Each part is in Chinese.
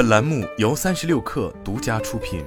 本栏目由三十六氪独家出品。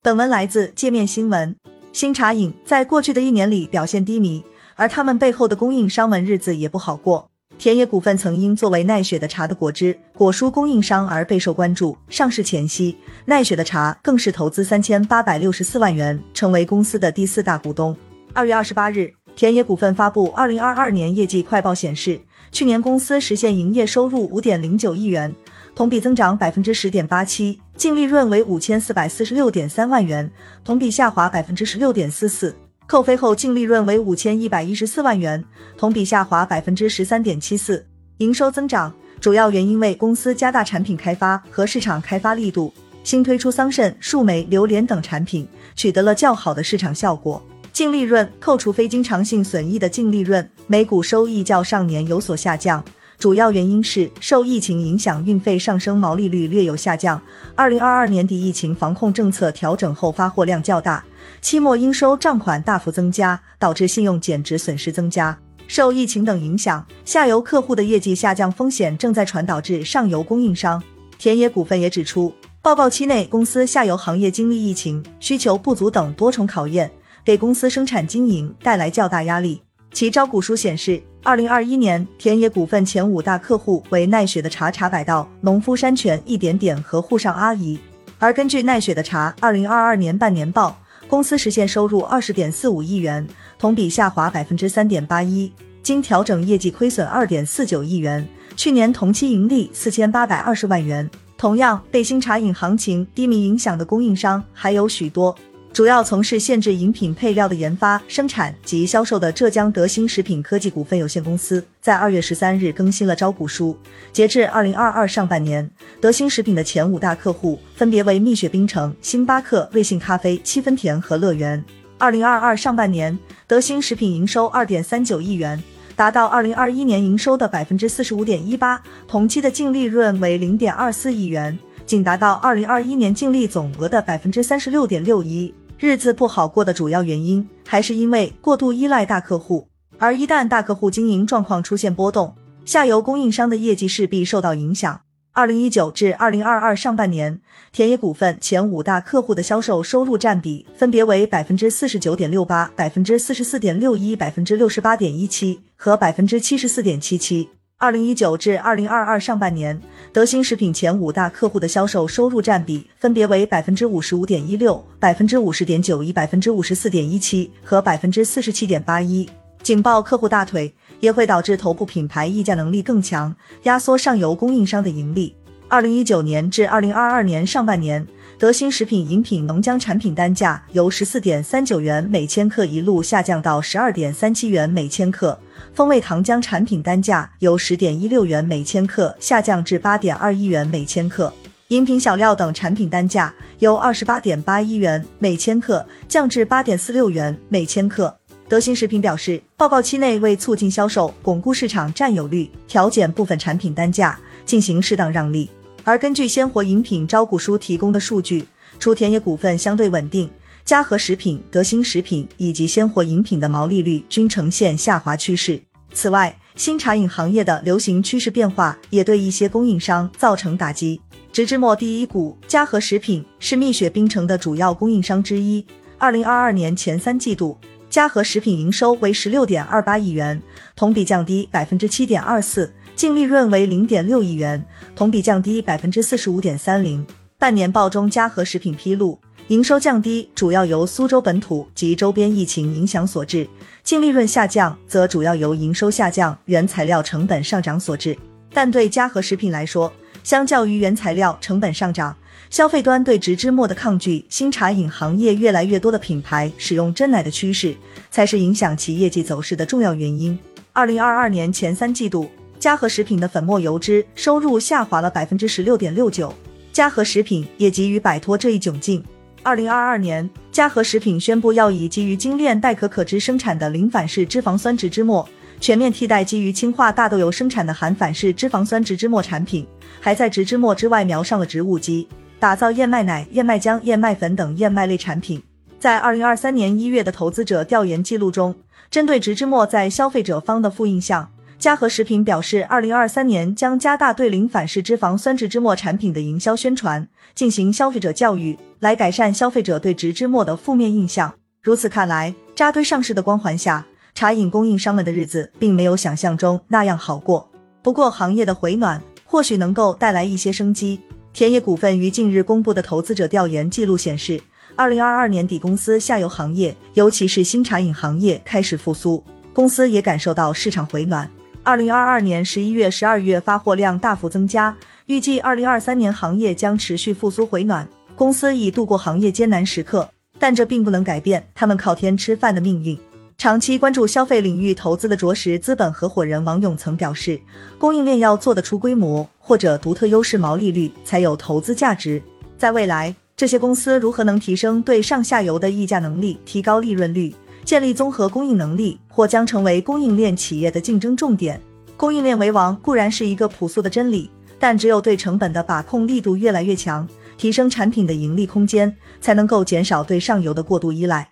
本文来自界面新闻。新茶饮在过去的一年里表现低迷，而他们背后的供应商们日子也不好过。田野股份曾因作为奈雪的茶的果汁、果蔬供应商而备受关注。上市前夕，奈雪的茶更是投资三千八百六十四万元，成为公司的第四大股东。二月二十八日，田野股份发布二零二二年业绩快报，显示去年公司实现营业收入五点零九亿元，同比增长百分之十点八七，净利润为五千四百四十六点三万元，同比下滑百分之十六点四四。扣非后净利润为五千一百一十四万元，同比下滑百分之十三点七四。营收增长主要原因为公司加大产品开发和市场开发力度，新推出桑葚、树莓、榴莲等产品，取得了较好的市场效果。净利润扣除非经常性损益的净利润，每股收益较上年有所下降，主要原因是受疫情影响，运费上升，毛利率略有下降。二零二二年底疫情防控政策调整后，发货量较大。期末应收账款大幅增加，导致信用减值损失增加。受疫情等影响，下游客户的业绩下降风险正在传导至上游供应商。田野股份也指出，报告期内公司下游行业经历疫情、需求不足等多重考验，给公司生产经营带来较大压力。其招股书显示，二零二一年田野股份前五大客户为奈雪的茶茶百道、农夫山泉、一点点和沪上阿姨。而根据奈雪的茶二零二二年半年报。公司实现收入二十点四五亿元，同比下滑百分之三点八一，经调整业绩亏损二点四九亿元，去年同期盈利四千八百二十万元。同样被新茶饮行情低迷影响的供应商还有许多。主要从事限制饮品配料的研发、生产及销售的浙江德兴食品科技股份有限公司，在二月十三日更新了招股书。截至二零二二上半年，德兴食品的前五大客户分别为蜜雪冰城、星巴克、瑞幸咖啡、七分甜和乐园。二零二二上半年，德兴食品营收二点三九亿元，达到二零二一年营收的百分之四十五点一八，同期的净利润为零点二四亿元，仅达到二零二一年净利总额的百分之三十六点六一。日子不好过的主要原因，还是因为过度依赖大客户，而一旦大客户经营状况出现波动，下游供应商的业绩势必受到影响。二零一九至二零二二上半年，田野股份前五大客户的销售收入占比分别为百分之四十九点六八、百分之四十四点六一、百分之六十八点一七和百分之七十四点七七。二零一九至二零二二上半年，德兴食品前五大客户的销售收入占比分别为百分之五十五点一六、百分之五十点九一、百分之五十四点一七和百分之四十七点八一。紧抱客户大腿也会导致头部品牌溢价能力更强，压缩上游供应商的盈利。二零一九年至二零二二年上半年。德兴食品饮品浓浆产品单价由十四点三九元每千克一路下降到十二点三七元每千克，风味糖浆产品单价由十点一六元每千克下降至八点二一元每千克，饮品小料等产品单价由二十八点八一元每千克降至八点四六元每千克。德兴食品表示，报告期内为促进销售、巩固市场占有率，调减部分产品单价，进行适当让利。而根据鲜活饮品招股书提供的数据，除田野股份相对稳定，嘉禾食品、德兴食品以及鲜活饮品的毛利率均呈现下滑趋势。此外，新茶饮行业的流行趋势变化也对一些供应商造成打击。直至末第一股嘉禾食品是蜜雪冰城的主要供应商之一。二零二二年前三季度，嘉禾食品营收为十六点二八亿元，同比降低百分之七点二四。净利润为零点六亿元，同比降低百分之四十五点三零。半年报中，嘉禾食品披露，营收降低主要由苏州本土及周边疫情影响所致，净利润下降则主要由营收下降、原材料成本上涨所致。但对嘉禾食品来说，相较于原材料成本上涨，消费端对植脂末的抗拒，新茶饮行业越来越多的品牌使用真奶的趋势，才是影响其业绩走势的重要原因。二零二二年前三季度。嘉禾食品的粉末油脂收入下滑了百分之十六点六九，嘉禾食品也急于摆脱这一窘境。二零二二年，嘉禾食品宣布要以基于精炼代可可脂生产的零反式脂肪酸植脂末，全面替代基于氢化大豆油生产的含反式脂肪酸植脂末产品，还在植脂末之外描上了植物基，打造燕麦奶、燕麦浆、燕麦粉等燕麦类产品。在二零二三年一月的投资者调研记录中，针对植脂末在消费者方的负印象。嘉禾食品表示，二零二三年将加大对零反式脂肪酸植脂末产品的营销宣传，进行消费者教育，来改善消费者对植脂末的负面印象。如此看来，扎堆上市的光环下，茶饮供应商们的日子并没有想象中那样好过。不过，行业的回暖或许能够带来一些生机。田野股份于近日公布的投资者调研记录显示，二零二二年底公司下游行业，尤其是新茶饮行业开始复苏，公司也感受到市场回暖。二零二二年十一月、十二月发货量大幅增加，预计二零二三年行业将持续复苏回暖。公司已度过行业艰难时刻，但这并不能改变他们靠天吃饭的命运。长期关注消费领域投资的卓识资本合伙人王永曾表示，供应链要做得出规模或者独特优势毛利率，才有投资价值。在未来，这些公司如何能提升对上下游的议价能力，提高利润率？建立综合供应能力，或将成为供应链企业的竞争重点。供应链为王固然是一个朴素的真理，但只有对成本的把控力度越来越强，提升产品的盈利空间，才能够减少对上游的过度依赖。